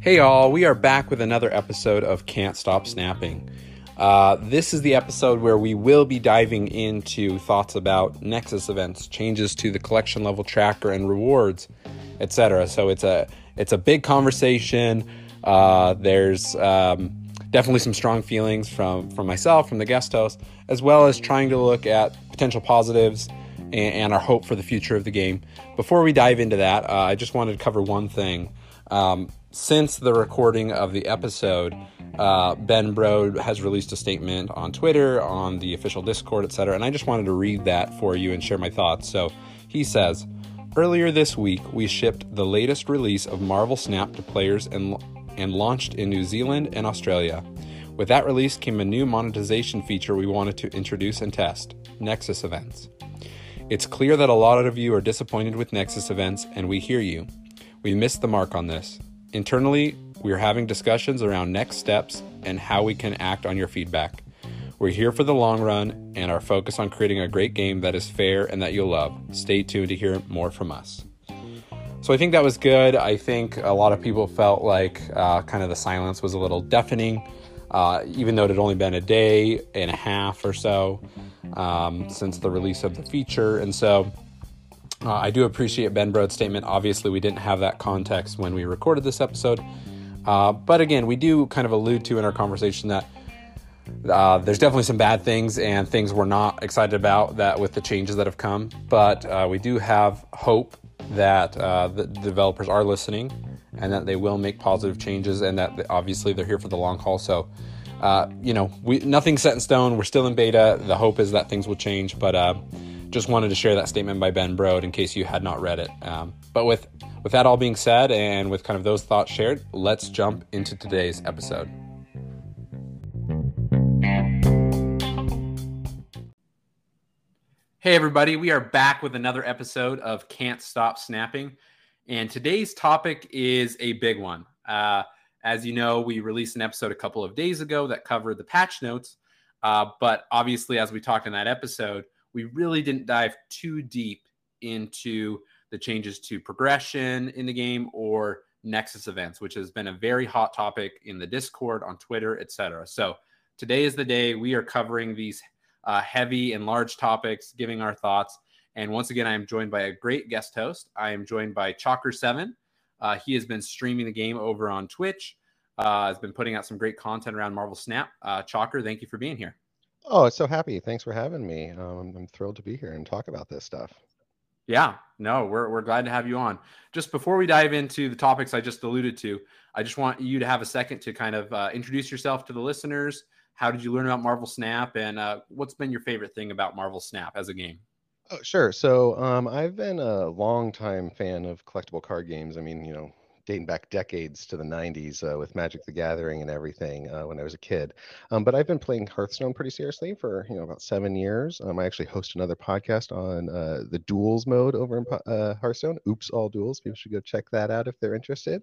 Hey, all, we are back with another episode of Can't Stop Snapping. Uh, this is the episode where we will be diving into thoughts about Nexus events, changes to the collection level tracker and rewards, etc. So it's a it's a big conversation. Uh, there's um, definitely some strong feelings from from myself, from the guest host, as well as trying to look at potential positives and, and our hope for the future of the game. Before we dive into that, uh, I just wanted to cover one thing. Um, since the recording of the episode, uh, Ben Brode has released a statement on Twitter, on the official Discord, etc. And I just wanted to read that for you and share my thoughts. So he says, Earlier this week, we shipped the latest release of Marvel Snap to players and, and launched in New Zealand and Australia. With that release came a new monetization feature we wanted to introduce and test Nexus events. It's clear that a lot of you are disappointed with Nexus events, and we hear you. We missed the mark on this. Internally, we are having discussions around next steps and how we can act on your feedback. We're here for the long run and are focused on creating a great game that is fair and that you'll love. Stay tuned to hear more from us. So I think that was good. I think a lot of people felt like uh, kind of the silence was a little deafening, uh, even though it had only been a day and a half or so um, since the release of the feature. And so uh, I do appreciate Ben Brode's statement. Obviously, we didn't have that context when we recorded this episode. Uh, but again, we do kind of allude to in our conversation that uh, there's definitely some bad things and things we're not excited about that with the changes that have come. But uh, we do have hope that uh, the developers are listening and that they will make positive changes and that obviously they're here for the long haul. So, uh, you know, we nothing's set in stone. We're still in beta. The hope is that things will change, but just wanted to share that statement by Ben Brode in case you had not read it. Um, but with with that all being said, and with kind of those thoughts shared, let's jump into today's episode. Hey everybody, we are back with another episode of Can't Stop Snapping, and today's topic is a big one. Uh, as you know, we released an episode a couple of days ago that covered the patch notes, uh, but obviously, as we talked in that episode we really didn't dive too deep into the changes to progression in the game or Nexus events, which has been a very hot topic in the Discord, on Twitter, etc. So today is the day we are covering these uh, heavy and large topics, giving our thoughts. And once again, I am joined by a great guest host. I am joined by Chalker7. Uh, he has been streaming the game over on Twitch. Uh, has been putting out some great content around Marvel Snap. Uh, Chalker, thank you for being here. Oh, so happy. Thanks for having me. Um, I'm thrilled to be here and talk about this stuff. Yeah, no, we're, we're glad to have you on. Just before we dive into the topics I just alluded to, I just want you to have a second to kind of uh, introduce yourself to the listeners. How did you learn about Marvel Snap, and uh, what's been your favorite thing about Marvel Snap as a game? Oh, sure. So um, I've been a long time fan of collectible card games. I mean, you know, dating back decades to the 90s uh, with Magic the Gathering and everything uh, when I was a kid. Um, but I've been playing Hearthstone pretty seriously for you know about seven years. Um, I actually host another podcast on uh, the duels mode over in uh, Hearthstone. Oops, all duels. People should go check that out if they're interested.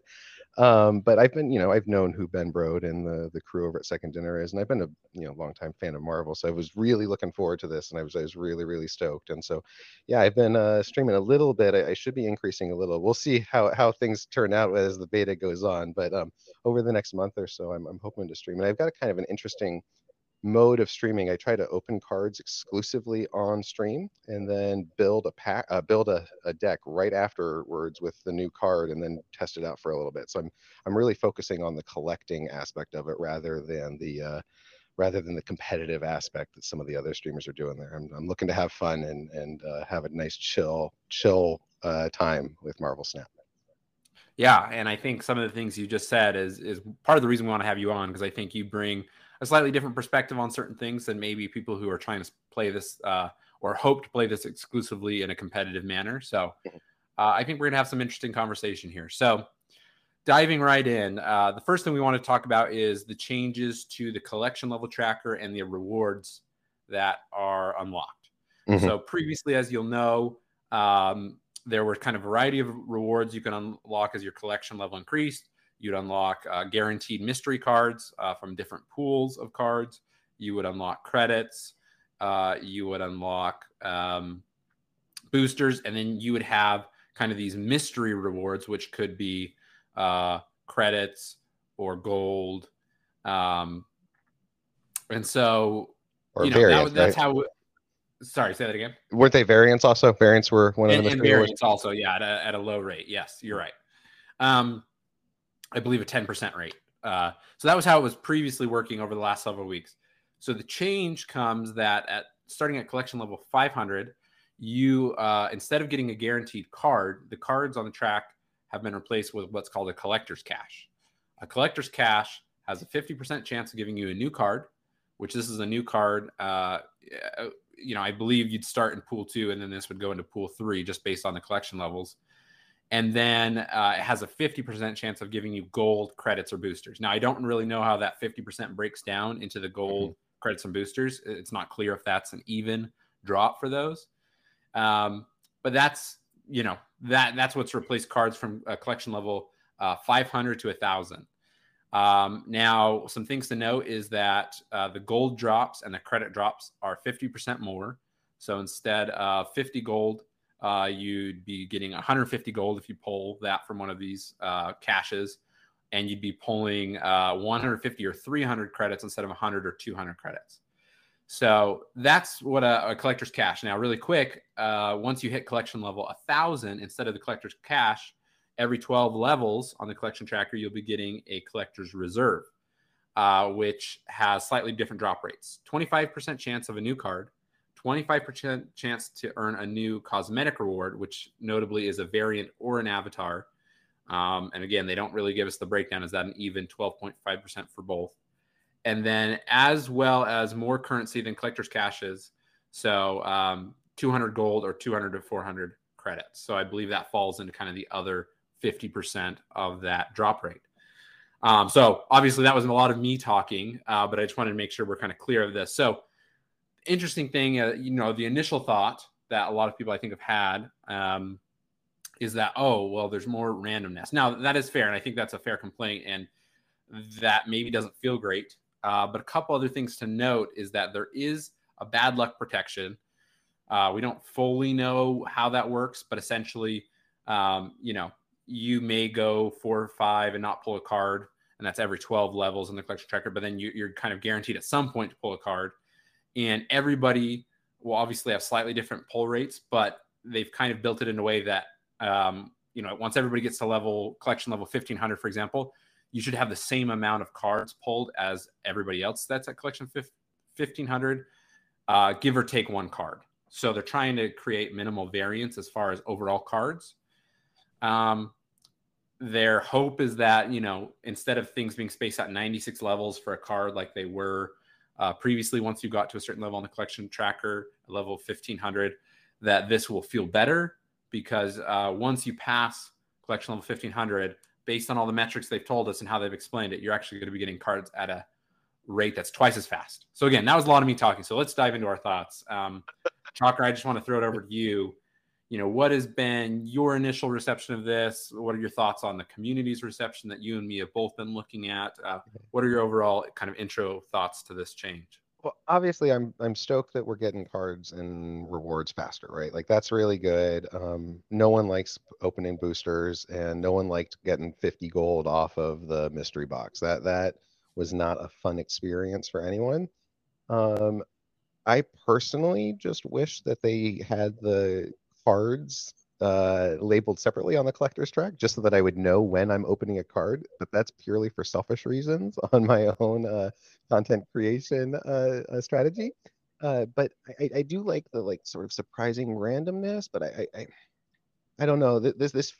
Um, but I've been, you know, I've known who Ben Brode and the the crew over at Second Dinner is, and I've been a you know longtime fan of Marvel, so I was really looking forward to this, and I was I was really really stoked, and so yeah, I've been uh, streaming a little bit. I, I, should be increasing a little. We'll see how how things turn out as the beta goes on, but um, over the next month or so, I'm I'm hoping to stream, and I've got a kind of an interesting mode of streaming, I try to open cards exclusively on stream and then build a pack, uh, build a, a, deck right afterwards with the new card and then test it out for a little bit. So I'm I'm really focusing on the collecting aspect of it rather than the uh, rather than the competitive aspect that some of the other streamers are doing there. I'm, I'm looking to have fun and and uh, have a nice chill chill uh, time with Marvel Snap. Yeah, and I think some of the things you just said is is part of the reason we want to have you on because I think you bring a slightly different perspective on certain things than maybe people who are trying to play this uh, or hope to play this exclusively in a competitive manner. So mm-hmm. uh, I think we're gonna have some interesting conversation here. So diving right in, uh, the first thing we want to talk about is the changes to the collection level tracker and the rewards that are unlocked. Mm-hmm. So previously, as you'll know, um, there were kind of a variety of rewards you can unlock as your collection level increased. You'd unlock uh, guaranteed mystery cards uh, from different pools of cards. You would unlock credits. Uh, you would unlock um, boosters, and then you would have kind of these mystery rewards, which could be uh, credits or gold. Um, and so, Or you know, variants, that, that's right? how. Sorry, say that again. Weren't they variants also? Variants were one of And, the and mystery rewards? variants also, yeah, at a, at a low rate. Yes, you're right. Um, I believe a 10% rate. Uh, so that was how it was previously working over the last several weeks. So the change comes that at starting at collection level 500, you uh, instead of getting a guaranteed card, the cards on the track have been replaced with what's called a collector's cache. A collector's cache has a 50% chance of giving you a new card, which this is a new card. Uh, you know, I believe you'd start in pool two, and then this would go into pool three just based on the collection levels. And then uh, it has a 50% chance of giving you gold credits or boosters. Now, I don't really know how that 50% breaks down into the gold credits and boosters. It's not clear if that's an even drop for those. Um, but that's you know that that's what's replaced cards from a collection level uh, 500 to 1000 um, now some things to note is that uh, the gold drops and the credit drops are 50% more so instead of 50 gold uh, you'd be getting 150 gold if you pull that from one of these uh, caches. And you'd be pulling uh, 150 or 300 credits instead of 100 or 200 credits. So that's what a, a collector's cache. Now, really quick, uh, once you hit collection level thousand, instead of the collector's cache, every 12 levels on the collection tracker, you'll be getting a collector's reserve, uh, which has slightly different drop rates. 25% chance of a new card, 25% chance to earn a new cosmetic reward, which notably is a variant or an avatar. Um, and again, they don't really give us the breakdown. Is that an even 12.5% for both? and then as well as more currency than collector's caches. So um, 200 gold or 200 to 400 credits. So I believe that falls into kind of the other 50% of that drop rate. Um, so obviously that wasn't a lot of me talking, uh, but I just wanted to make sure we're kind of clear of this. So interesting thing, uh, you know, the initial thought that a lot of people I think have had um, is that oh well, there's more randomness. Now that is fair, and I think that's a fair complaint, and that maybe doesn't feel great uh, but a couple other things to note is that there is a bad luck protection. Uh, we don't fully know how that works, but essentially, um, you know, you may go four or five and not pull a card, and that's every 12 levels in the collection tracker. But then you, you're kind of guaranteed at some point to pull a card, and everybody will obviously have slightly different pull rates, but they've kind of built it in a way that um, you know once everybody gets to level collection level 1500, for example, you should have the same amount of cards pulled as everybody else that's at collection 1500 uh, give or take one card. So they're trying to create minimal variance as far as overall cards. Um, their hope is that you know instead of things being spaced out 96 levels for a card like they were uh, previously once you got to a certain level on the collection tracker level 1500 that this will feel better because uh, once you pass collection level 1500 based on all the metrics they've told us and how they've explained it, you're actually going to be getting cards at a rate that's twice as fast. So again, that was a lot of me talking. So let's dive into our thoughts. Um, Chalker, I just want to throw it over to you. You know, what has been your initial reception of this? What are your thoughts on the community's reception that you and me have both been looking at? Uh, what are your overall kind of intro thoughts to this change? Well, obviously, I'm I'm stoked that we're getting cards and rewards faster, right? Like that's really good. Um, no one likes opening boosters, and no one liked getting 50 gold off of the mystery box. That that was not a fun experience for anyone. Um, I personally just wish that they had the cards uh, labeled separately on the collector's track, just so that I would know when I'm opening a card. But that's purely for selfish reasons on my own uh, content creation uh, uh, strategy. Uh, but I, I do like the like sort of surprising randomness. But I I, I don't know. This this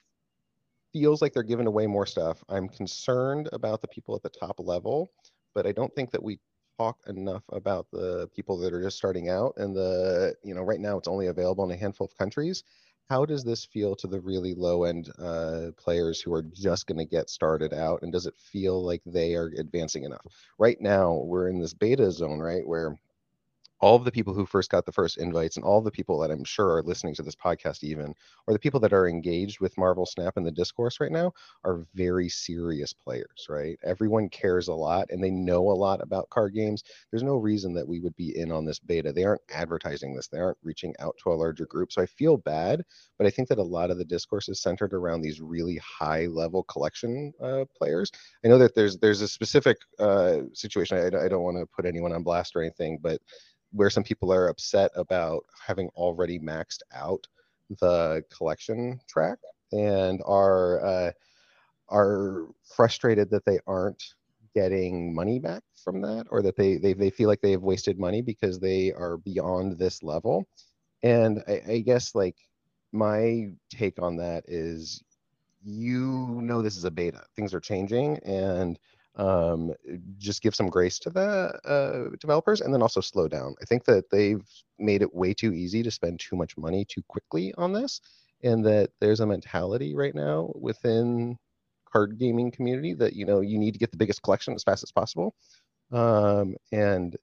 feels like they're giving away more stuff. I'm concerned about the people at the top level, but I don't think that we talk enough about the people that are just starting out and the you know right now it's only available in a handful of countries how does this feel to the really low end uh, players who are just going to get started out and does it feel like they are advancing enough? Right now we're in this beta zone right where all of the people who first got the first invites and all the people that I'm sure are listening to this podcast even or the people that are engaged with Marvel Snap in the discourse right now are very serious players, right? Everyone cares a lot and they know a lot about card games. There's no reason that we would be in on this beta. They aren't advertising this. They aren't reaching out to a larger group. So I feel bad, but I think that a lot of the discourse is centered around these really high level collection uh, players. I know that there's there's a specific uh, situation. I, I don't want to put anyone on blast or anything, but where some people are upset about having already maxed out the collection track and are uh, are frustrated that they aren't getting money back from that or that they they, they feel like they have wasted money because they are beyond this level. And I, I guess like my take on that is you know this is a beta. Things are changing and um, just give some grace to the uh, developers and then also slow down. I think that they've made it way too easy to spend too much money too quickly on this, and that there's a mentality right now within card gaming community that you know you need to get the biggest collection as fast as possible. Um, and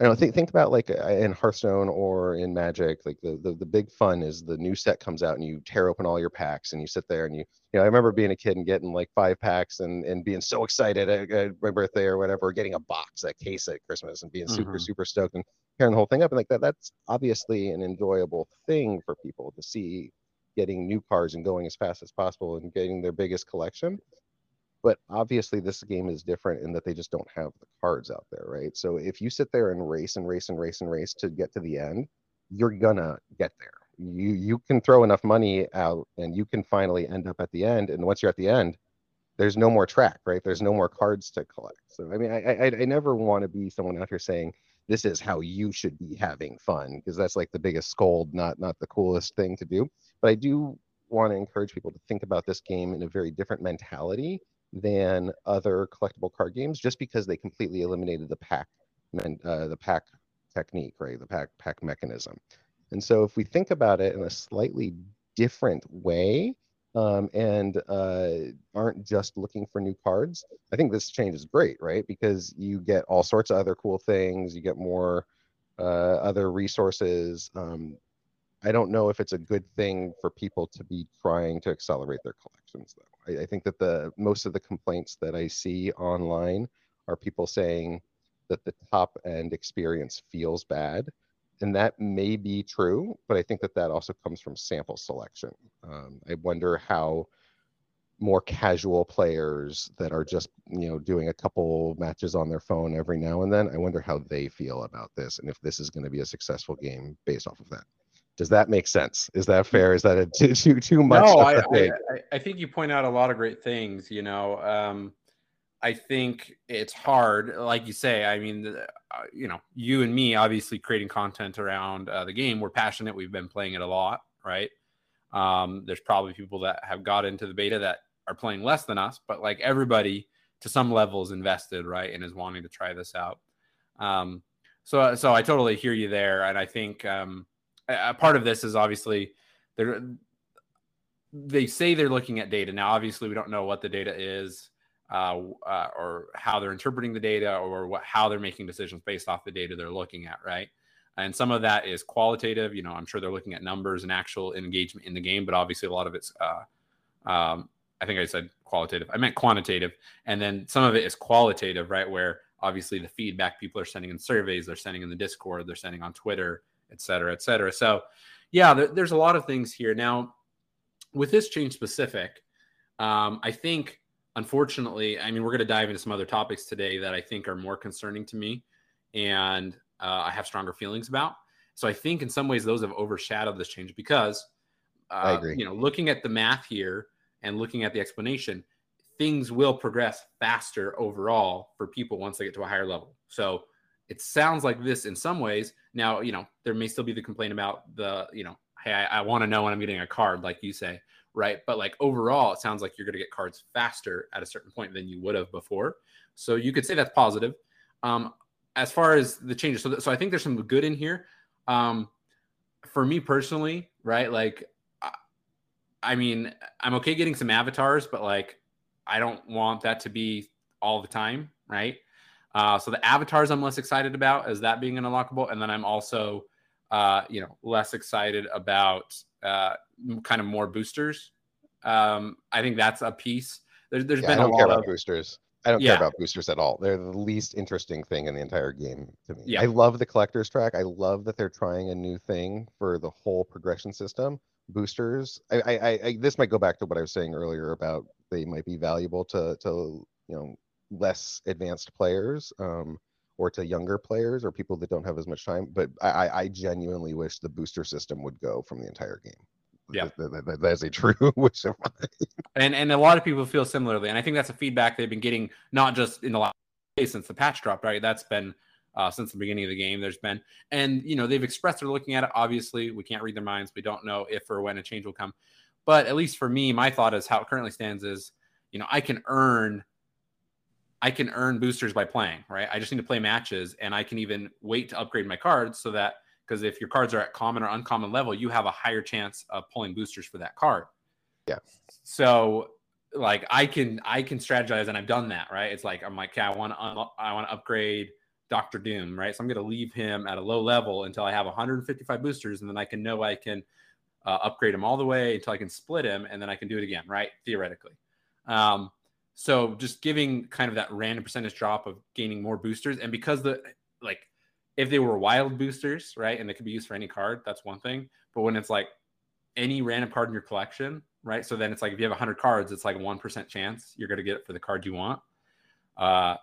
I don't know, think think about like uh, in Hearthstone or in Magic, like the, the the big fun is the new set comes out and you tear open all your packs and you sit there and you you know I remember being a kid and getting like five packs and and being so excited at, at my birthday or whatever, getting a box, a case at Christmas and being super mm-hmm. super stoked and tearing the whole thing up and like that that's obviously an enjoyable thing for people to see getting new cards and going as fast as possible and getting their biggest collection but obviously this game is different in that they just don't have the cards out there right? So if you sit there and race and race and race and race to get to the end you're gonna get there. You you can throw enough money out and you can finally end up at the end and once you're at the end there's no more track right? There's no more cards to collect. So i mean i i, I never want to be someone out here saying this is how you should be having fun because that's like the biggest scold not not the coolest thing to do. But i do want to encourage people to think about this game in a very different mentality than other collectible card games just because they completely eliminated the pack uh, the pack technique right? The pack pack mechanism. And so if we think about it in a slightly different way um, and uh, aren't just looking for new cards i think this change is great right? Because you get all sorts of other cool things. You get more uh, other resources um, I don't know if it's a good thing for people to be trying to accelerate their collections, though. I, I, think that the most of the complaints that I see online are people saying that the top end experience feels bad, and that may be true, but I think that that also comes from sample selection. Um, I wonder how more casual players that are just you know doing a couple matches on their phone every now and then i wonder how they feel about this and if this is going to be a successful game based off of that does that make sense? Is that fair? Is that a too too, too much? No, I, I, I, think you point out a lot of great things. You know, um, I think it's hard, like you say. I mean, uh, you know, you and me obviously creating content around uh, the game. We're passionate. We've been playing it a lot, right? Um, there's probably people that have got into the beta that are playing less than us, but like everybody to some level is invested, right, and is wanting to try this out. Um, so, so I totally hear you there, and I think. Um, a part of this is obviously they're they say they're looking at data. Now, obviously, we don't know what the data is, uh, uh, or how they're interpreting the data, or what how they're making decisions based off the data they're looking at, right? And some of that is qualitative. You know, I'm sure they're looking at numbers and actual engagement in the game, but obviously, a lot of it's uh, um, I think I said qualitative. I meant quantitative, and then some of it is qualitative, right? Where obviously the feedback people are sending in surveys, they're sending in the Discord, they're sending on Twitter, et cetera, et cetera. So, yeah, there, there's a lot of things here. Now, with this change specific, um, I think, unfortunately, I mean, we're going to dive into some other topics today that I think are more concerning to me and uh, I have stronger feelings about. So I think in some ways those have overshadowed this change because, uh, I agree. you know, looking at the math here and looking at the explanation, things will progress faster overall for people once they get to a higher level. So it sounds like this in some ways. Now, you know, there may still be the complaint about the, you know, hey, I, I want to know when I'm getting a card, like you say, right? But like overall, it sounds like you're going to get cards faster at a certain point than you would have before. So you could say that's positive. Um, as far as the changes, so, th- so I think there's some good in here. Um, for me personally, right? Like, I, I mean, I'm okay getting some avatars, but like, I don't want that to be all the time, right? Uh, so the avatars I'm less excited about as that being an unlockable, and then I'm also, uh, you know, less excited about uh, kind of more boosters. Um, I think that's a piece. There's, there's Yeah, been I a don't care lot about of boosters. I don't Yeah. care about boosters at all. They're the least interesting thing in the entire game to me. Yeah. I love the collector's track. I love that they're trying a new thing for the whole progression system. Boosters. I, I, I this might go back to what I was saying earlier about they might be valuable to, to you know, less advanced players, um, or to younger players or people that don't have as much time. But I, I, genuinely wish the booster system would go from the entire game. Yeah. That- that- that- that is a true wish of mine. and and a lot of people feel similarly and i think that's a feedback they've been getting not just in the last since the patch dropped right that's been uh, since the beginning of the game there's been and you know they've expressed they're looking at it obviously we can't read their minds we don't know if or when a change will come but at least for me my thought is how it currently stands is you know i can earn i can earn boosters by playing right i just need to play matches and i can even wait to upgrade my cards so that because if your cards are at common or uncommon level you have a higher chance of pulling boosters for that card Yeah. so like I can I can strategize and I've done that, right? It's like I'm like, okay, I want to un- I want to upgrade Doctor Doom, right? So I'm going to leave him at a low level until I have 155 boosters, and then I can know I can uh, upgrade him all the way until I can split him, and then I can do it again, right? Theoretically. Um, so just giving kind of that random percentage drop of gaining more boosters, and because the like if they were wild boosters, right, and they could be used for any card, that's one thing. But when it's like any random card in your collection, right? So then it's like if you have 100 cards, it's like a 1% chance you're going to get it for the card you want. Uh,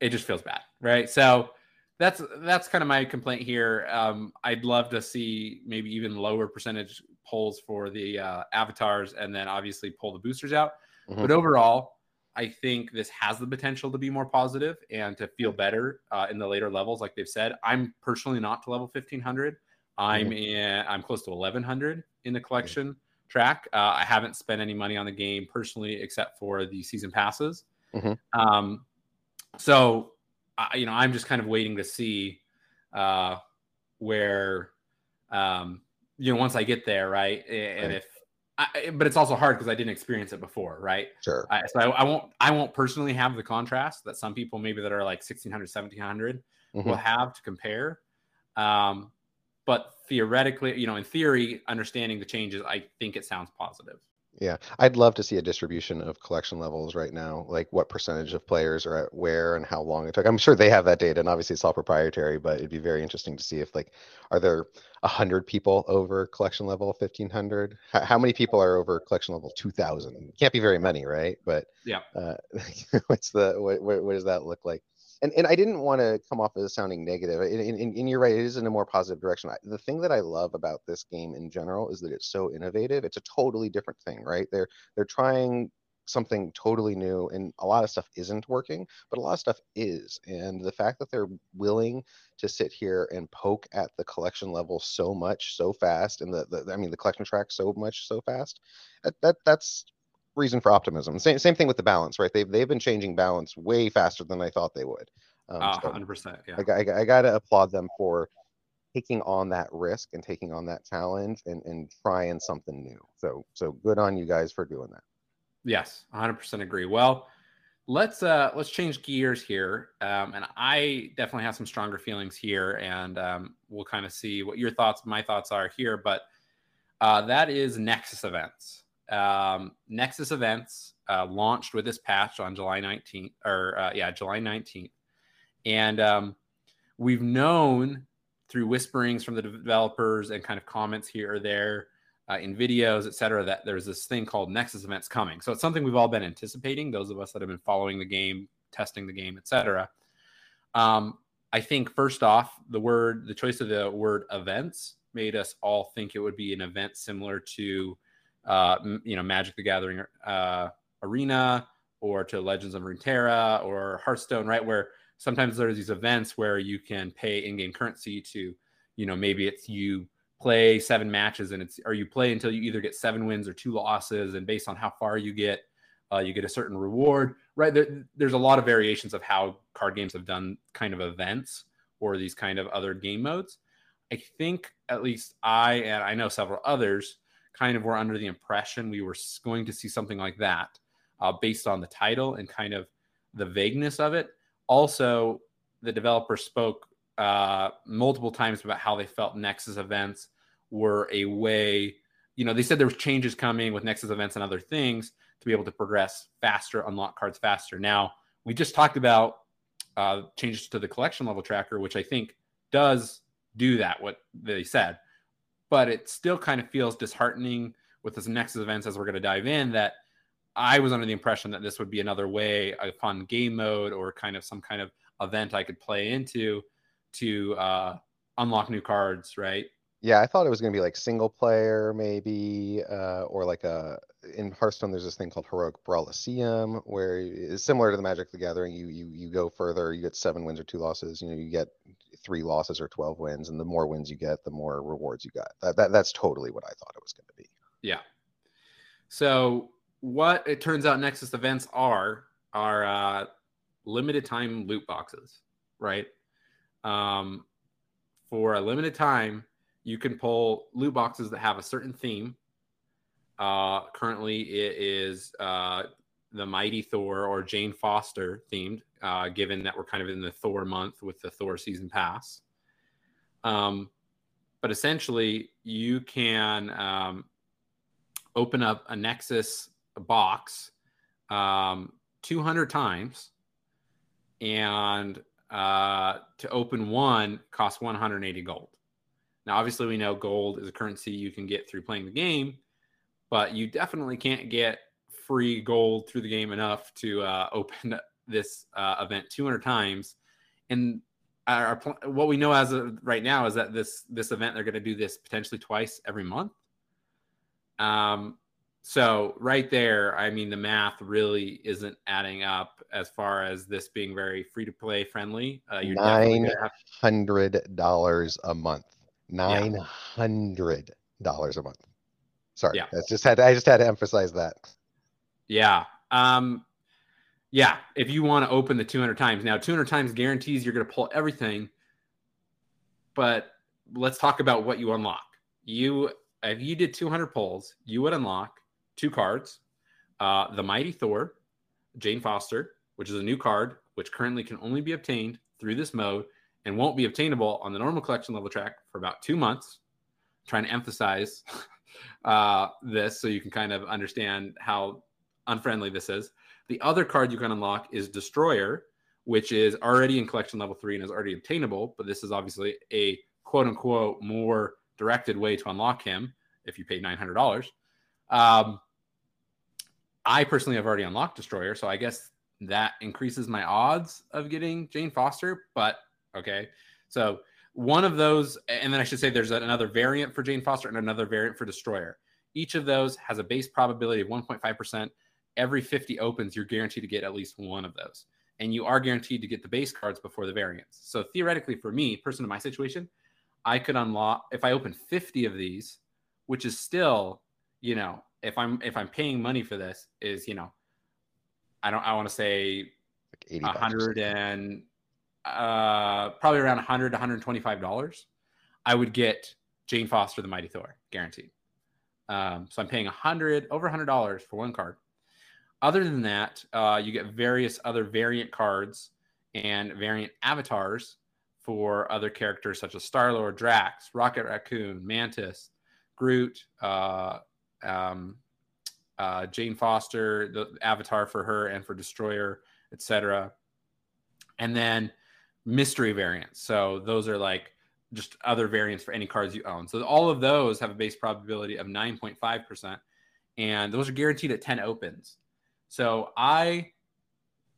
it just feels bad, right? So that's that's kind of my complaint here. Um, I'd love to see maybe even lower percentage pulls for the uh, avatars, and then obviously pull the boosters out. Mhm. But overall, I think this has the potential to be more positive and to feel better uh, in the later levels, like they've said. I'm personally not to level 1500. I'm in. I'm close to 1100 in the collection track. Uh, I haven't spent any money on the game personally, except for the season passes. Mhm. Um, so, I you know, I'm just kind of waiting to see uh, where, um, you know, once I get there, right, and Right. if. I, but it's also hard because I didn't experience it before, right? Sure. I, so I, I won't I won't personally have the contrast that some people maybe that are like 1600 1700 will Mhm. have to compare um, but theoretically you know in theory understanding the changes I think it sounds positive Yeah, I'd love to see a distribution of collection levels right now, like what percentage of players are at where and how long it took. I'm sure they have that data, and obviously it's all proprietary, but it'd be very interesting to see if like, are there a hundred people over collection level 1500? How, how many people are over collection level 2000? Can't be very many, right? But Yeah. uh, what's the what, what what does that look like? And and I didn't want to come off as sounding negative. And, and, and you're right, it is in a more positive direction. The thing that I love about this game in general is that it's so innovative. It's a totally different thing, right? They're they're trying something totally new and a lot of stuff isn't working but a lot of stuff is and the fact that they're willing to sit here and poke at the collection level so much so fast and the, the i mean the collection track so much so fast that, that that's reason for optimism same, same thing with the balance right they've, they've been changing balance way faster than i thought they would um, uh, so 100% yeah I, I, I got to applaud them for taking on that risk and taking on that challenge and, and trying something new so so good on you guys for doing that Yes, 100% agree. Well, let's uh let's change gears here. Um and I definitely have some stronger feelings here and um we'll kind of see what your thoughts my thoughts are here, but uh that is Nexus events. Um Nexus events uh launched with this patch on July 19th or uh yeah, July 19th. And um we've known through whisperings from the developers and kind of comments here or there uh, in videos, et cetera, that there's this thing called Nexus events coming. So it's something we've all been anticipating, those of us that have been following the game, testing the game, et cetera. Um, I think first off, the word, the choice of the word events made us all think it would be an event similar to, uh, you know, Magic the Gathering uh, Arena or to Legends of Runeterra or Hearthstone, right? Where sometimes there's these events where you can pay in-game currency to, you know, maybe it's you play seven matches and it's or you play until you either get seven wins or two losses and based on how far you get uh, you get a certain reward right there, there's a lot of variations of how card games have done kind of events or these kind of other game modes i think at least i and i know several others kind of were under the impression we were going to see something like that uh, based on the title and kind of the vagueness of it Also, the developer spoke uh, multiple times about how they felt Nexus events were a way. You know, they said there was changes coming with Nexus events and other things to be able to progress faster, unlock cards faster. Now, we just talked about uh, changes to the collection level tracker, which I think does do that. What they said, but it still kind of feels disheartening with this Nexus events as we're going to dive in that I was under the impression that this would be another way, a fun game mode or kind of some kind of event I could play into to uh, unlock new cards, right? Yeah, I thought it was going to be like single player, maybe, uh, or like a in Hearthstone. There's this thing called Heroic Brawliseum, where it's similar to the Magic the Gathering. You you you go further, you get seven wins or two losses. You know, you get three losses or twelve wins, and the more wins you get, the more rewards you got. That, that that's totally what I thought it was going to be. Yeah. So what it turns out Nexus events are are uh, limited time loot boxes, right? Um, for a limited time, you can pull loot boxes that have a certain theme. Uh, currently, it is uh, the Mighty Thor or Jane Foster themed, uh, given that we're kind of in the Thor month with the Thor season pass. Um, but essentially, you can um, open up a Nexus box um, 200 times, and uh, to open one costs 180 gold. Now, obviously, we know gold is a currency you can get through playing the game, but you definitely can't get free gold through the game enough to uh, open this uh, event 200 times. And our, what we know as of right now is that this this event they're going to do this potentially twice every month. Um, so right there, I mean, the math really isn't adding up as far as this being very free to play friendly. Uh, Nine hundred dollars a month. Nine hundred dollars a month. Sorry, yeah. I just had to, I just had to emphasize that. Yeah. Um, yeah. If you want to open the 200 times now, 200 times guarantees you're going to pull everything. But let's talk about what you unlock. You if you did 200 pulls, you would unlock two cards uh, the Mighty Thor, Jane Foster, which is a new card, which currently can only be obtained through this mode and won't be obtainable on the normal collection level track for about two months. I'm trying to emphasize uh, this so you can kind of understand how unfriendly this is. The other card you can unlock is Destroyer, which is already in collection level three and is already obtainable, but this is obviously a quote unquote more directed way to unlock him if you pay $900. Um, I personally have already unlocked Destroyer, so I guess that increases my odds of getting Jane Foster. But okay, so one of those, and then I should say there's another variant for Jane Foster and another variant for Destroyer. Each of those has a base probability of 1.5%. Every 50 opens, you're guaranteed to get at least one of those. And you are guaranteed to get the base cards before the variants. So theoretically, for me, person in my situation, I could unlock if I open 50 of these, which is still, you know, if I'm if I'm paying money for this, is you know, I don't I want to say like a hundred and uh probably around 100 125 dollars i would get jane foster the mighty thor guaranteed um, so i'm paying 100 over 100 dollars for one card other than that uh, you get various other variant cards and variant avatars for other characters such as Star Lord, Drax, Rocket Raccoon, Mantis, Groot, uh, um, uh, Jane Foster, the avatar for her and for Destroyer, etc. And then mystery variants. So those are like just other variants for any cards you own. So all of those have a base probability of 9.5%. And those are guaranteed at 10 opens. So I,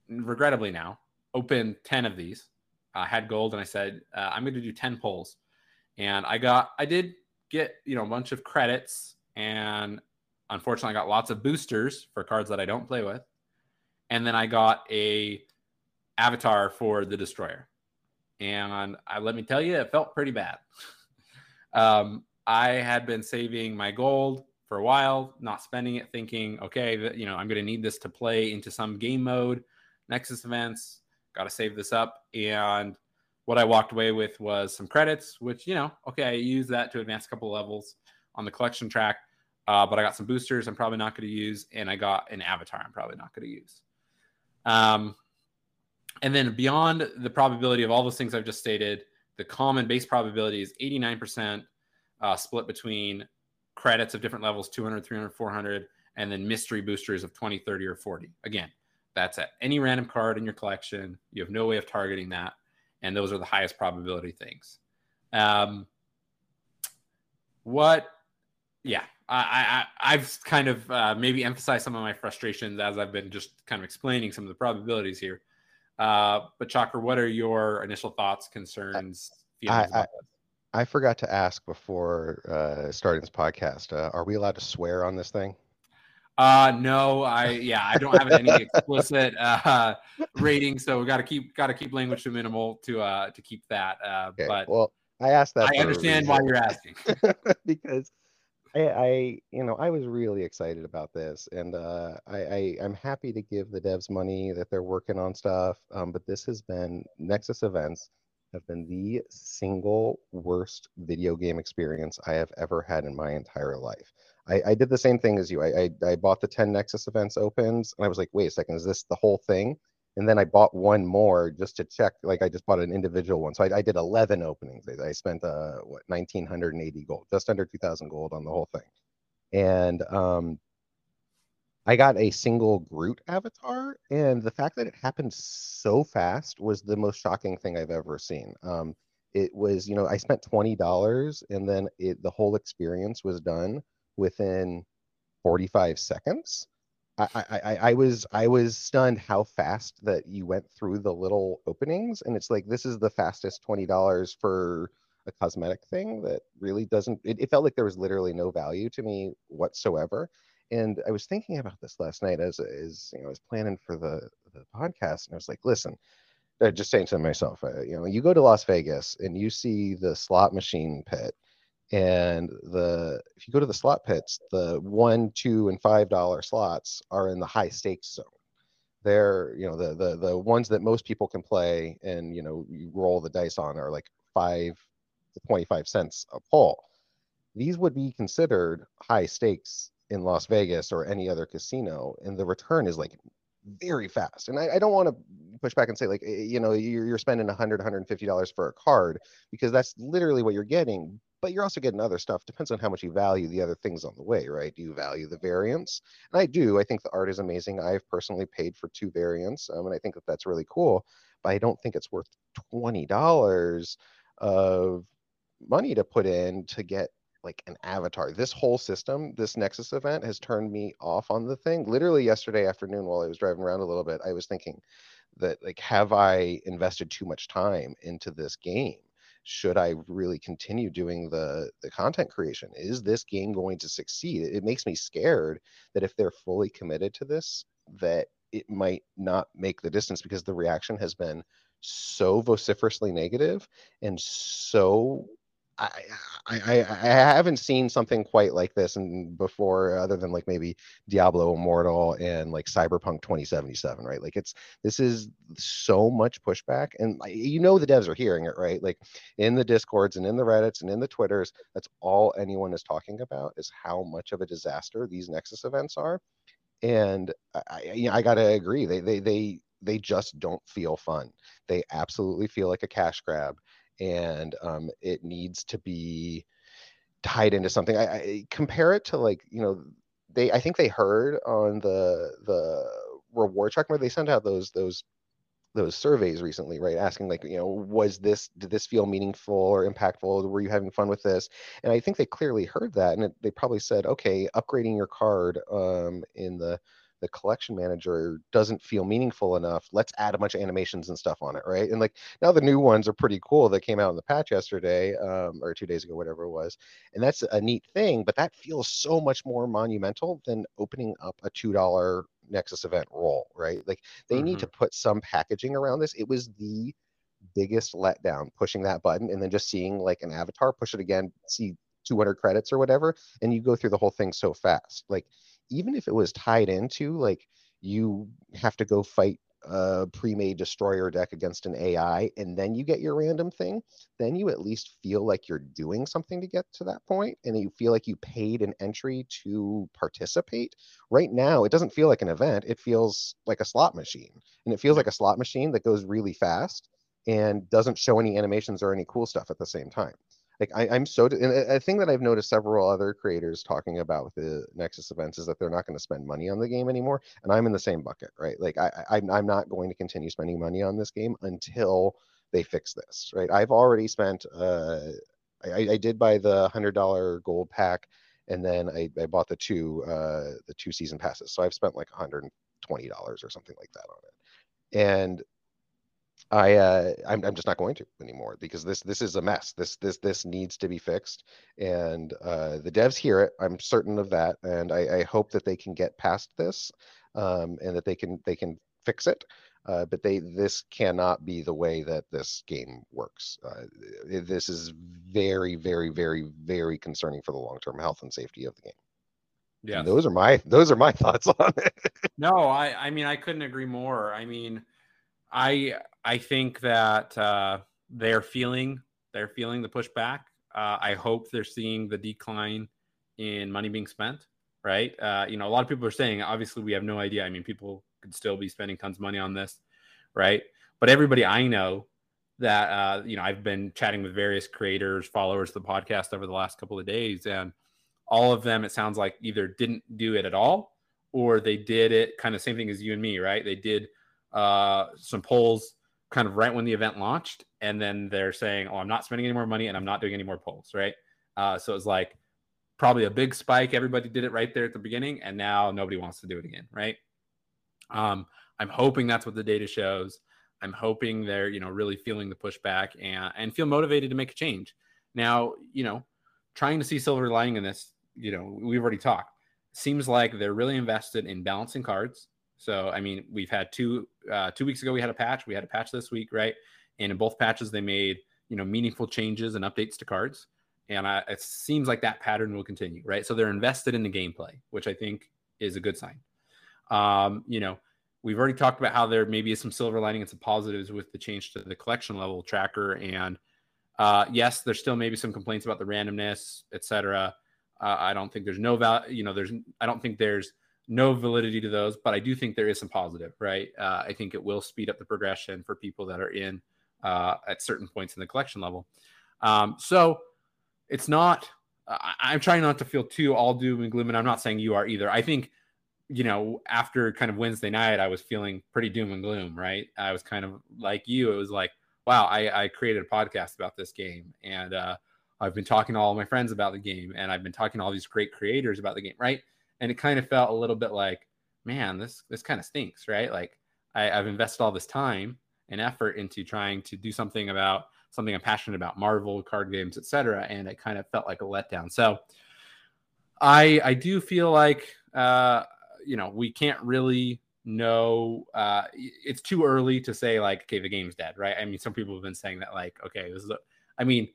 regrettably now, opened 10 of these I had gold, and I said uh, I'm going to do ten pulls, and I got I did get you know a bunch of credits, and unfortunately I got lots of boosters for cards that I don't play with, and then I got a avatar for the destroyer, and I, let me tell you, it felt pretty bad. um, I had been saving my gold for a while, not spending it, thinking, okay, you know, I'm going to need this to play into some game mode, Nexus events, got to save this up. And what I walked away with was some credits, which, you know, okay, I used that to advance a couple levels on the collection track. Uh, but I got some boosters I'm probably not going to use, and I got an avatar I'm probably not going to use. Um, and then beyond the probability of all those things I've just stated, the common base probability is 89% uh, split between credits of different levels 200, 300, 400, and then mystery boosters of 20, 30, or 40. Again, that's at any random card in your collection. You have no way of targeting that. And those are the highest probability things. Um, what, yeah, I, I, have kind of uh, maybe emphasized some of my frustrations as I've been just kind of explaining some of the probabilities here. Uh, but Chalker, what are your initial thoughts, concerns, feelings I, I, I forgot to ask before uh, starting this podcast. Uh, are we allowed to swear on this thing? Uh no, I yeah, I don't have any explicit uh rating, so we got to keep got to keep language to minimal to uh to keep that. Uh okay, but well, I asked that. I understand why you're asking because I, I, you know, I was really excited about this, and uh, I, I, I'm happy to give the devs money that they're working on stuff. Um, but this has been Nexus events have been the single worst video game experience I have ever had in my entire life. I, I did the same thing as you. I, I, I bought the 10 Nexus events opens, and I was like, wait a second, is this the whole thing? And then I bought one more just to check. Like I just bought an individual one, so I, I did 11 openings. I, spent uh what 1980 gold, just under 2,000 gold on the whole thing, and um, I got a single Groot avatar, and the fact that it happened so fast was the most shocking thing I've ever seen. Um, it was, you know, I spent twenty dollars, and then it the whole experience was done within 45 seconds. I, I, I was I was stunned how fast that you went through the little openings, and it's like this is the fastest twenty dollars for a cosmetic thing that really doesn't. It, it, felt like there was literally no value to me whatsoever. And I was thinking about this last night as as you know I was planning for the the podcast, and I was like, listen, uh, just saying to myself, uh, you know, you go to Las Vegas and you see the slot machine pit and the if you go to the slot pits the one two and five dollar slots are in the high stakes zone. They're you know the the the ones that most people can play and you know you roll the dice on are like five to 25 cents a pull. These would be considered high stakes in las vegas or any other casino and the return is like very fast and i, I don't want to push back and say like eh, you know you're, you're spending 100 150 dollars for a card because that's literally what you're getting but you're also getting other stuff. Depends on how much you value the other things on the way, right? Do you value the variants? And I do. I think the art is amazing. I've personally paid for two variants, um, and I think that that's really cool. But I don't think it's worth twenty dollars of money to put in to get like an avatar. This whole system, this Nexus event has turned me off on the thing. Literally yesterday afternoon while I was driving around a little bit, I was thinking that like have I invested too much time into this game? should I really continue doing the the content creation? Is this game going to succeed? It, it makes me scared that if they're fully committed to this, that it might not make the distance because the reaction has been so vociferously negative and so I, I, I haven't seen something quite like this and before other than like maybe Diablo Immortal and like Cyberpunk 2077 right? Like it's this is so much pushback and you know the devs are hearing it right? Like in the discords and in the reddits and in the twitters that's all anyone is talking about is how much of a disaster these nexus events are and I, you know, I gotta agree they they they they just don't feel fun. They absolutely feel like a cash grab and um, it needs to be tied into something. I, I, compare it to like you know they I think they heard on the the reward track where they sent out those those those surveys recently, right? Asking like, you know, was this did this feel meaningful or impactful? Were you having fun with this? And I think they clearly heard that, and it, they probably said, okay, upgrading your card um, in the the collection manager doesn't feel meaningful enough. Let's add a bunch of animations and stuff on it, right? And like now the new ones are pretty cool that came out in the patch yesterday um, or two days ago, whatever it was. And that's a neat thing, but that feels so much more monumental than opening up a two dollar Nexus event roll, right? Like they mm-hmm. need to mm-hmm. put some packaging around this. It was the biggest letdown pushing that button and then just seeing like an avatar push it again, see 200 credits or whatever, and you go through the whole thing so fast. Like even if it was tied into like you have to go fight a pre-made destroyer deck against an AI and then you get your random thing, then you at least feel like you're doing something to get to that point and you feel like you paid an entry to participate. Right now, it doesn't feel like an event. It feels like a slot machine. And it feels like a slot machine that goes really fast and doesn't show any animations or any cool stuff at the same time like I, am so and a thing that I've noticed several other creators talking about with the Nexus events is that they're not going to spend money on the game anymore, and I'm in the same bucket, right? Like I, I I'm not going to continue spending money on this game until they fix this, right? I've already spent uh, I, I did buy the hundred dollar gold pack, and then I, I bought the two uh the two season passes, so I've spent like 120 dollars or something like that on it, and I uh, I'm, I'm just not going to anymore because this this is a mess. This this this needs to be fixed, and uh, the devs hear it. I'm certain of that, and I, I hope that they can get past this, um, and that they can they can fix it. Uh, but they this cannot be the way that this game works. Uh, this is very very very very concerning for the long term health and safety of the game. Yeah, those are my those are my thoughts on it. no, I I mean I couldn't agree more. I mean I I think that uh, they're feeling they're feeling the pushback. Uh, I hope they're seeing the decline in money being spent. Right? Uh, you know, a lot of people are saying obviously we have no idea. I mean, people could still be spending tons of money on this, right? But everybody I know that uh, you know I've been chatting with various creators, followers of the podcast over the last couple of days, and all of them it sounds like either didn't do it at all or they did it kind of same thing as you and me, right? They did uh, some polls kind of right when the event launched, and then they're saying, "Oh, I'm not spending any more money, and I'm not doing any more polls." Right? Uh, so it's like probably a big spike. Everybody did it right there at the beginning, and now nobody wants to do it again. Right? Um, I'm hoping that's what the data shows. I'm hoping they're you know really feeling the pushback and and feel motivated to make a change. Now, you know, trying to see silver lining in this, you know, we've already talked. Seems like they're really invested in balancing cards so I mean, we've had two uh, two weeks ago we had a patch. We had a patch this week, right? And in both patches, they made you know meaningful changes and updates to cards. And I, it seems like that pattern will continue, right? So they're invested in the gameplay, which I think is a good sign. Um, you know, we've already talked about how there maybe is some silver lining and some positives with the change to the collection level tracker. And uh, yes, there's still maybe some complaints about the randomness, etc. Uh, I don't think there's no value. You know, there's I don't think there's no validity to those, but I do think there is some positive, right? Uh, I think it will speed up the progression for people that are in uh, at certain points in the collection level. Um, so it's not, I, am trying not to feel too all doom and gloom, and I'm not saying you are either. I think, you know, after kind of Wednesday night, I was feeling pretty doom and gloom, right? I was kind of like you. It was like, wow, I, I created a podcast about this game, and uh, I've been talking to all my friends about the game, and I've been talking to all these great creators about the game, right? And it kind of felt a little bit like, man, this this kind of stinks, right? Like I, I've invested all this time and effort into trying to do something about something I'm passionate about, Marvel, card games, etc., and it kind of felt like a letdown. So I I do feel like uh, you know we can't really know uh, it's too early to say like okay the game's dead right i mean some people have been saying that like okay this is a, i mean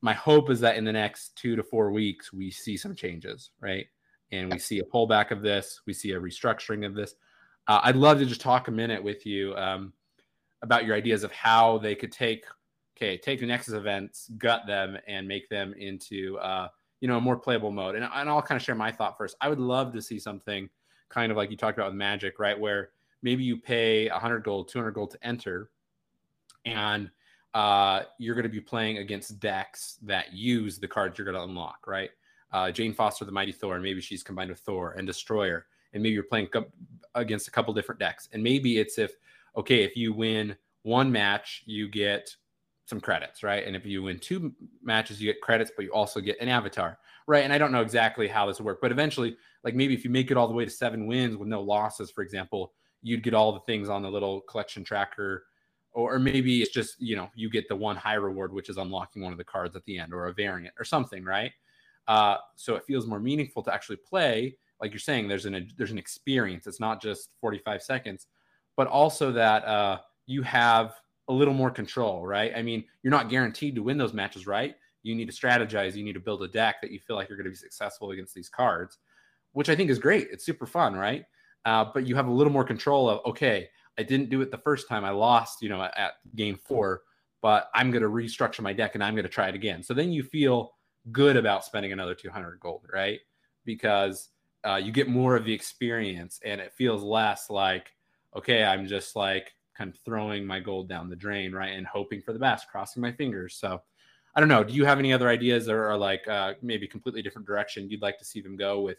my hope is that in the next two to four weeks we see some changes right and we see a pullback of this. We see a restructuring of this. Uh, I'd love to just talk a minute with you um, about your ideas of how they could take, okay, take the Nexus events, gut them, and make them into, uh, you know, a more playable mode. And, and I'll kind of share my thought first. I would love to see something kind of like you talked about with Magic, right, where maybe you pay 100 gold, 200 gold to enter, and uh, you're going to be playing against decks that use the cards you're going to unlock, right? Uh, Jane Foster, the Mighty Thor, and maybe she's combined with Thor and Destroyer, and maybe you're playing against a couple different decks, and maybe it's if okay, if you win one match, you get some credits, right? And if you win two matches, you get credits, but you also get an avatar, right? And I don't know exactly how this will work, but eventually, like maybe if you make it all the way to seven wins with no losses, for example, you'd get all the things on the little collection tracker. Or maybe it's just, you know, you get the one high reward, which is unlocking one of the cards at the end or a variant or something, right? Uh, so it feels more meaningful to actually play. Like you're saying, there's an there's an experience. It's not just 45 seconds, but also that uh, you have a little more control, right? I mean, you're not guaranteed to win those matches, right? You need to strategize. You need to build a deck that you feel like you're going to be successful against these cards, which I think is great. It's super fun, right? Uh, but you have a little more control of okay, I didn't do it the first time. I lost, you know, at game four, but I'm going to restructure my deck and I'm going to try it again. So then you feel good about spending another 200 gold, right? Because uh, you get more of the experience and it feels less like, okay, I'm just like kind of throwing my gold down the drain, right? And hoping for the best, crossing my fingers. So I don't know. Do you have any other ideas or, or like uh, maybe completely different direction you'd like to see them go with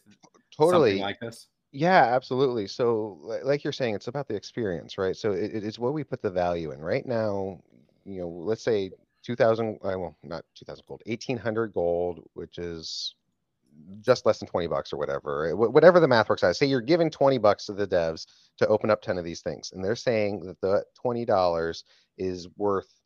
totally like this? Yeah, absolutely. So, like you're saying, it's about the experience, right? So, it, it's what we put the value in. Right now, you know, let's say 2000, uh, well, not 2000 gold, 1800 gold, which is just less than 20 bucks or whatever, whatever the math works out. Say you're giving 20 bucks to the devs to open up 10 of these things, and they're saying that the $20 is worth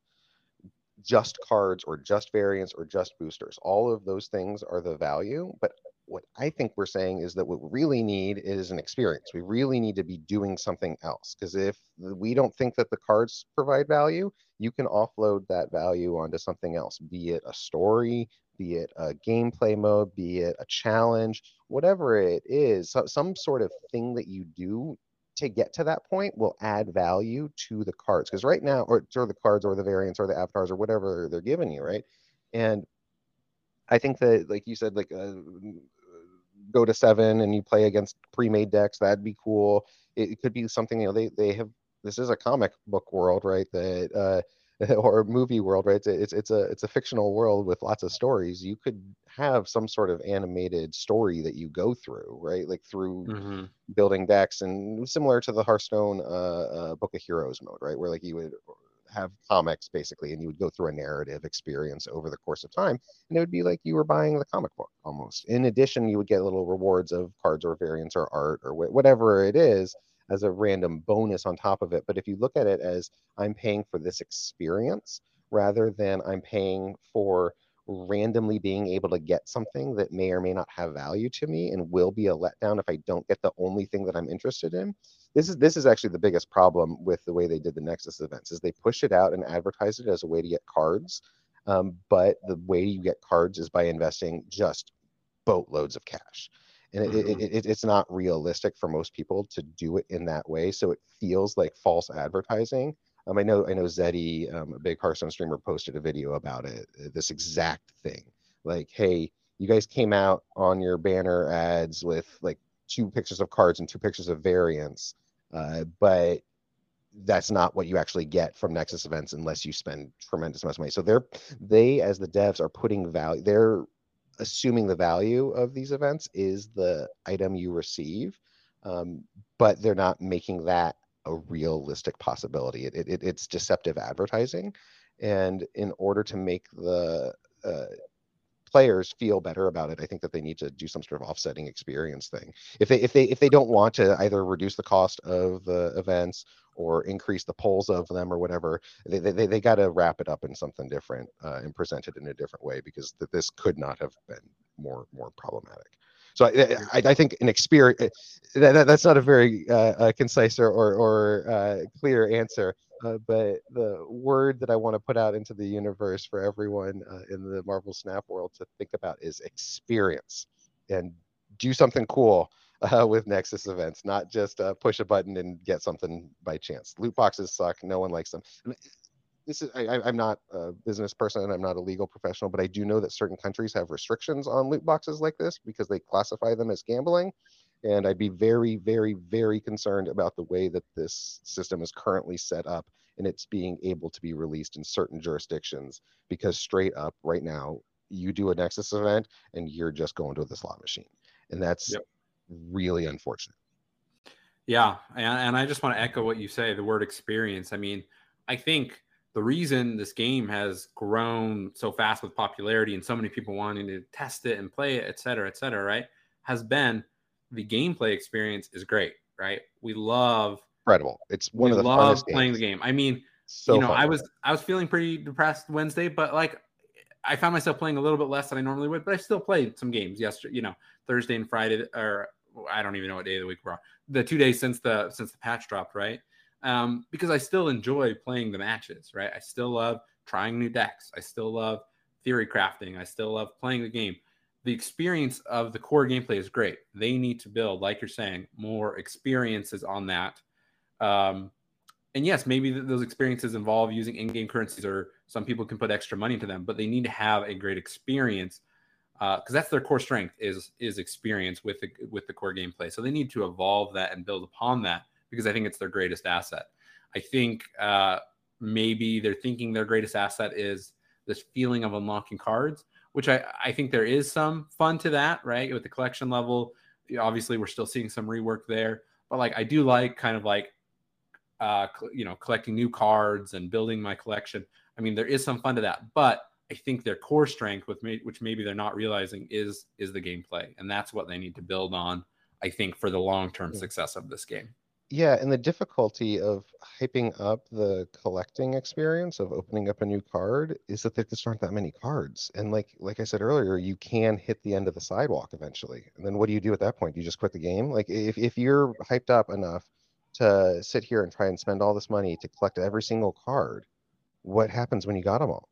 just cards or just variants or just boosters. All of those things are the value, but what I think we're saying is that what we really need is an experience. We really need to be doing something else because if we don't think that the cards provide value, you can offload that value onto something else, be it a story, be it a gameplay mode, be it a challenge, whatever it is, so, some sort of thing that you do to get to that point will add value to the cards because right now or, or the cards or the variants or the avatars or whatever they're giving you right and i think that like you said like uh, go to seven and you play against pre-made decks that'd be cool. It, it, could be something you know they they have this is a comic book world right that uh or movie world right? It's, it's it's a it's a fictional world with lots of stories. You could have some sort of animated story that you go through right? Like through mm-hmm. building decks and similar to the hearthstone uh, uh, book of heroes mode right? Where like you would have comics basically and you would go through a narrative experience over the course of time and it would be like you were buying the comic book almost in addition you would get little rewards of cards or variants or art or wh- whatever it is as a random bonus on top of it but if you look at it as i'm paying for this experience rather than i'm paying for randomly being able to get something that may or may not have value to me and will be a letdown if I don't get the only thing that I'm interested in. This is this is actually the biggest problem with the way they did the Nexus events is they push it out and advertise it as a way to get cards. Um, but the way you get cards is by investing just boatloads of cash. And it, mm-hmm. it, it, it's not realistic for most people to do it in that way. So it feels like false advertising um, I know I know Zeddy, um, a big Hearthstone streamer, posted a video about it. Uh, this exact thing, like, hey, you guys came out on your banner ads with like two pictures of cards and two pictures of variants, uh, but that's not what you actually get from Nexus events unless you spend tremendous amounts of money. So they're they as the devs are putting value. They're assuming the value of these events is the item you receive, um, but they're not making that a realistic possibility. It, it, it's deceptive advertising. And in order to make the uh, players feel better about it, I think that they need to do some sort of offsetting experience thing. If they if they if they don't want to either reduce the cost of the events or increase the polls of them or whatever, they they, they got to wrap it up in something different uh, and present it in a different way because th- this could not have been more more problematic. So I, I, I think an experience eh, that, that's not a very uh, uh, concise or or, or uh, clear answer. Uh, but the word that I want to put out into the universe for everyone uh, in the Marvel Snap world to think about is experience and do something cool uh, with Nexus events, not just push a button and get something by chance. Loot boxes suck. No one likes them this is I, I'm not a business person and I'm not a legal professional, but I do know that certain countries have restrictions on loot boxes like this because they classify them as gambling. And I'd be very, very, very concerned about the way that this system is currently set up and it's being able to be released in certain jurisdictions because straight up right now, you do a Nexus event and you're just going to the slot machine. And that's yep. really unfortunate. Yeah. And, and I just want to echo what you say the word experience. I mean, I think the reason this game has grown so fast with popularity and so many people wanting to test it and play it, et cetera, et cetera, right, has been the gameplay experience is great, right? We love incredible. It's one of the love playing games. the game. I mean, so you know, I was I was feeling pretty depressed Wednesday, but like I found myself playing a little bit less than I normally would, but I still played some games yesterday, you know, Thursday and Friday, or I don't even know what day of the week we're on. The two days since the since the patch dropped, right? um, because I still enjoy playing the matches, right? I still love trying new decks. I still love theory crafting. I still love playing the game. The experience of the core gameplay is great. They need to build, like you're saying, more experiences on that. Um, and yes, maybe th- those experiences involve using in-game currencies, or some people can put extra money into them, but they need to have a great experience because uh, that's their core strength is is experience with the with the core gameplay. So they need to evolve that and build upon that because I think it's their greatest asset. I think uh, maybe they're thinking their greatest asset is this feeling of unlocking cards, which I, I think there is some fun to that, right? With the collection level, obviously we're still seeing some rework there, but like I do like kind of like uh, you know collecting new cards and building my collection. I mean, there is some fun to that, but I think their core strength, with me, which maybe they're not realizing, is is the gameplay, and that's what they need to build on. I think for the long term yeah. success of this game. Yeah, and the difficulty of hyping up the collecting experience of opening up a new card is that there just aren't that many cards. And like like I said earlier, you can hit the end of the sidewalk eventually. And then what do you do at that point? Do you just quit the game? Like if, if you're hyped up enough to sit here and try and spend all this money to collect every single card, what happens when you got them all?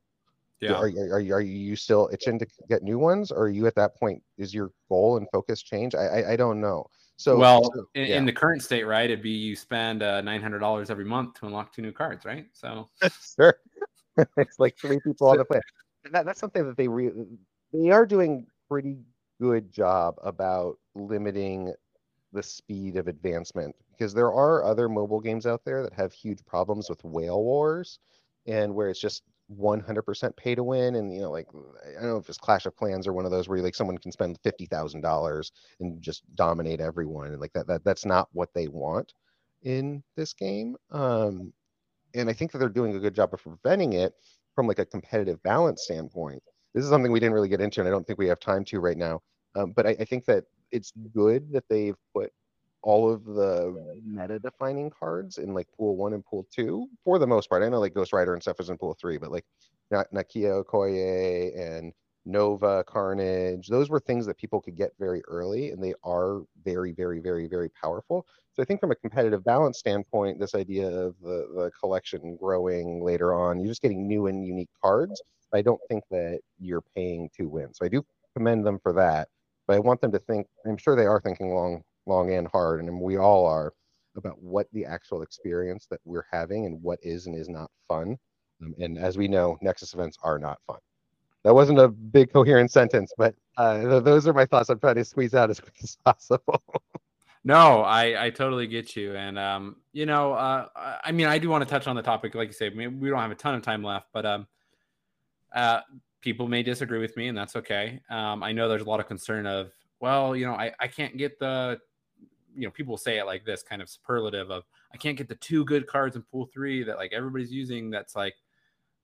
Yeah. Are, are, are, you still itching to get new ones? Or are you at that point? Is your goal and focus change? I, I, I don't know. So, well, so, in, yeah. in, the current state, right, it'd be you spend uh, nine hundred dollars every month to unlock two new cards, right? So, sure, it's like three people on the planet. That, that's something that they re- they are doing pretty good job about limiting the speed of advancement because there are other mobile games out there that have huge problems with whale wars and where it's just 100% pay to win and you know like i don't know if it's clash of clans or one of those where like someone can spend $50000 and just dominate everyone and like that, that that's not what they want in this game um and i think that they're doing a good job of preventing it from like a competitive balance standpoint. This is something we didn't really get into and i don't think we have time to right now um, but I, I think that it's good that they've put all of the meta defining cards in like pool one and pool two for the most part. I know like Ghost Rider and stuff is in pool three, but like Nakia Okoye and Nova Carnage, those were things that people could get very early and they are very, very, very, very powerful. So I think from a competitive balance standpoint, this idea of the, the collection growing later on, you're just getting new and unique cards. I don't think that you're paying to win. So I do commend them for that. But I want them to think, I'm sure they are thinking long long and hard, and we all are, about what the actual experience that we're having and what is and is not fun. Um, and as we know, Nexus events are not fun. That wasn't a big coherent sentence, but uh, th- those are my thoughts. I'm trying to squeeze out as quick as possible. no, I, I totally get you. And, um, you know, uh, I mean, I do want to touch on the topic. Like you say, we don't have a ton of time left, but um, uh, people may disagree with me, and that's okay. Um, I know there's a lot of concern of, well, you know, I, I can't get the you know people say it like this kind of superlative of I can't get the two good cards in pool three that like everybody's using. That's like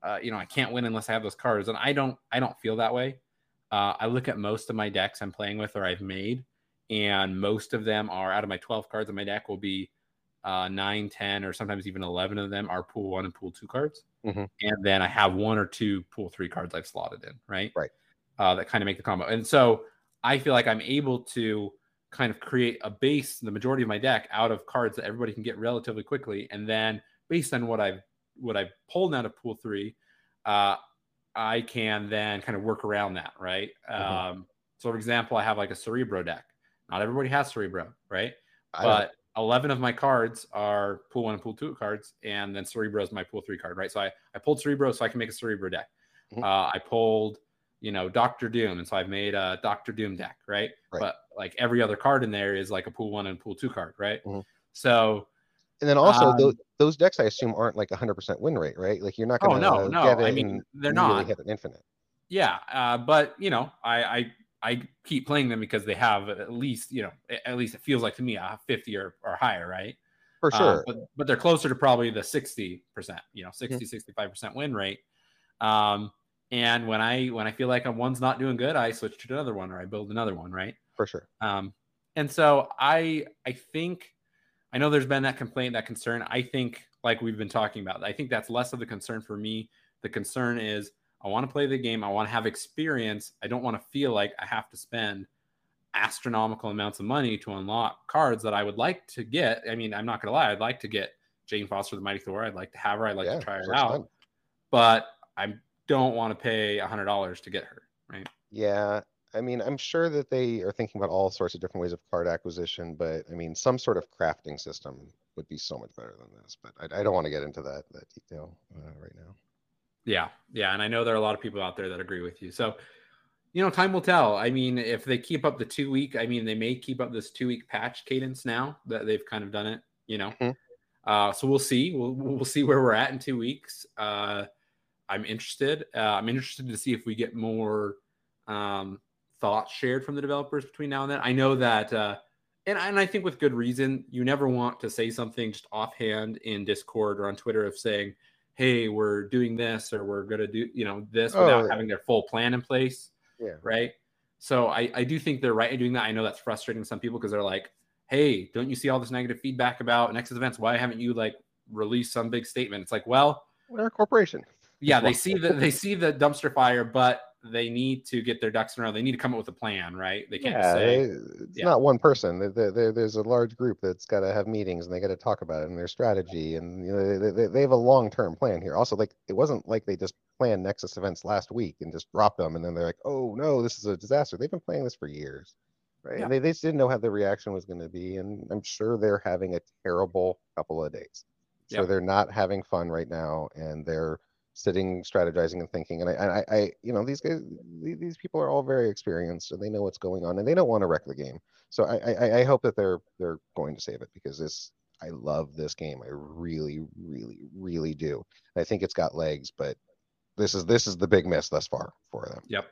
uh, you know I can't win unless I have those cards, and I don't I don't feel that way. Uh, I look at most of my decks I'm playing with or I've made, and most of them are out of my 12 cards in my deck will be uh, 9, 10, or sometimes even 11 of them are pool one and pool two cards. Mm-hmm. And then I have one or two pool three cards I've slotted in, right? Right. Uh, that kind of make the combo. And so I feel like I'm able to kind of create a base, the majority of my deck out of cards that everybody can get relatively quickly. And then based on what I've what I've pulled out of pool three, uh, I can then kind of work around that, right? Mm-hmm. Um, so for example, I have like a Cerebro deck. Not everybody has Cerebro, right? I but 11 of my cards are pool one and pool two cards, and then Cerebro is my pool three card, right? So I, I pulled Cerebro so I can make a Cerebro deck. Mm-hmm. Uh, I pulled you know, Doctor Doom. And so I've made a Doctor Doom deck, right? right? But like every other card in there is like a pool one and pool two card, right? Mm-hmm. So and then also um, those, those decks I assume aren't like a hundred percent win rate, right? Like you're not gonna oh, no, no. I mean they're not hit an infinite. Yeah. Uh, but you know, I, I I keep playing them because they have at least, you know, at least it feels like to me a 50 or, or higher, right? For uh, sure. Uh, but, but they're closer to probably the 60%, you know, 60, mm-hmm. 65% win rate. Um, and when I when I feel like one's not doing good, I switch to another one or I build another one, right? For sure. Um, and so I I think I know there's been that complaint, that concern. I think like we've been talking about, I think that's less of the concern for me. The concern is I want to play the game, I want to have experience. I don't want to feel like I have to spend astronomical amounts of money to unlock cards that I would like to get. I mean, I'm not gonna lie, I'd like to get Jane Foster the Mighty Thor. I'd like to have her. I'd like yeah, to try her out. Fun. But I'm don't want to pay a hundred dollars to get her, right? Yeah, I mean, I'm sure that they are thinking about all sorts of different ways of card acquisition, but I mean, some sort of crafting system would be so much better than this. But I, I don't want to get into that that detail uh, right now. Yeah, yeah, and I know there are a lot of people out there that agree with you. So, you know, time will tell. I mean, if they keep up the two week, I mean, they may keep up this two week patch cadence now that they've kind of done it. You know, mm-hmm. uh, so we'll see. We'll we'll see where we're at in two weeks. Uh, I'm interested. Uh, I'm interested to see if we get more um, thoughts shared from the developers between now and then. I know that, uh, and, and I think with good reason, you never want to say something just offhand in Discord or on Twitter of saying, hey, we're doing this or we're going to do, you know, this without oh, having their full plan in place. Yeah. Right. So I, I do think they're right in doing that. I know that's frustrating some people because they're like, hey, don't you see all this negative feedback about Nexus events? Why haven't you like released some big statement? It's like, well, we're a corporation. Yeah, they see the they see the dumpster fire, but they need to get their ducks in a row. They need to come up with a plan, right? They can't yeah, say it's yeah. not one person. They, they, there's a large group that's got to have meetings and they got to talk about it and their strategy, and you know they, they have a long term plan here. Also, like it wasn't like they just planned Nexus events last week and just dropped them, and then they're like, oh no, this is a disaster. They've been planning this for years, right? Yeah. And they, they just didn't know how the reaction was going to be, and I'm sure they're having a terrible couple of days. So they're not having fun right now, and they're sitting strategizing and thinking and I, I, I you know these guys these people are all very experienced and they know what's going on and they don't want to wreck the game. So i i, I hope that they're they're going to save it because this i love this game. I really really really do. I think it's got legs but this is this is the big miss thus far for them. Yep.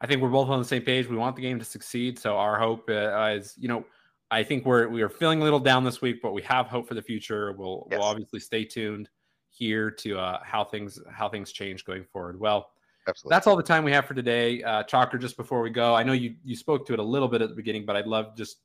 I think we're both on the same page. We want the game to succeed so our hope uh, is you know i think we're we are feeling a little down this week but we have hope for the future. We'll yes. we'll obviously stay tuned here to uh, how things how things change going forward. Well, Absolutely. that's all the time we have for today. Uh, Chalker, just before we go, I know you you spoke to it a little bit at the beginning, but I'd love just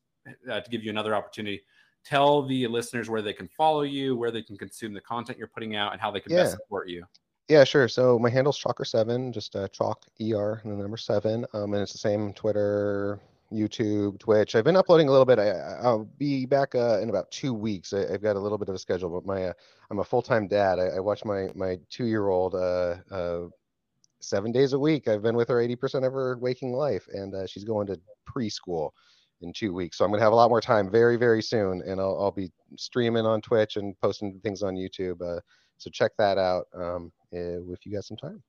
uh, to give you another opportunity. Tell the listeners where they can follow you, where they can consume the content you're putting out, and how they can yeah. best support you. Yeah, sure. So my handle's Chalker7, just uh, Chalk ER and the number seven. Um, and it's the same Twitter, YouTube, Twitch. I've been uploading a little bit. I, will be back uh, in about two weeks. I, have got a little bit of a schedule, but my uh, I'm a full time dad. I, I, watch my my two year old uh, uh, seven days a week. I've been with her 80% of her waking life, and uh, she's going to preschool in two weeks. So I'm going to have a lot more time very very soon, and I'll, I'll be streaming on Twitch and posting things on YouTube. Uh, so check that out um, if you got some time.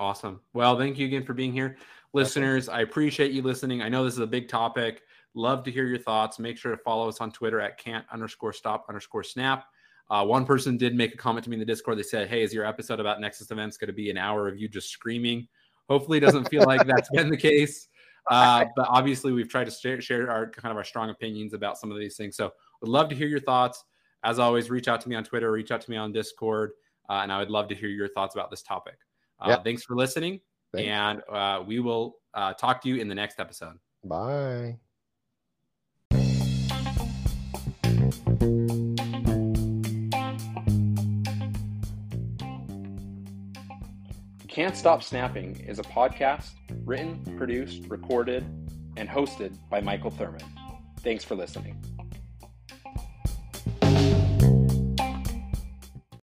Awesome. Well, thank you again for being here. Listeners, I appreciate you listening. I know this is a big topic. Love to hear your thoughts. Make sure to follow us on Twitter at can't underscore stop underscore snap. Uh, one person did make a comment to me in the Discord. They said, Hey, is your episode about Nexus events going to be an hour of you just screaming? Hopefully, it doesn't feel like that's been the case. Uh, but obviously, we've tried to share, share our kind of our strong opinions about some of these things. So, would love to hear your thoughts. As always, reach out to me on Twitter, reach out to me on Discord, uh, and I would love to hear your thoughts about this topic. Uh, yep. Thanks for listening, thanks. and uh, we will uh, talk to you in the next episode. Bye. Can't Stop Snapping is a podcast written, produced, recorded, and hosted by Michael Thurman. Thanks for listening.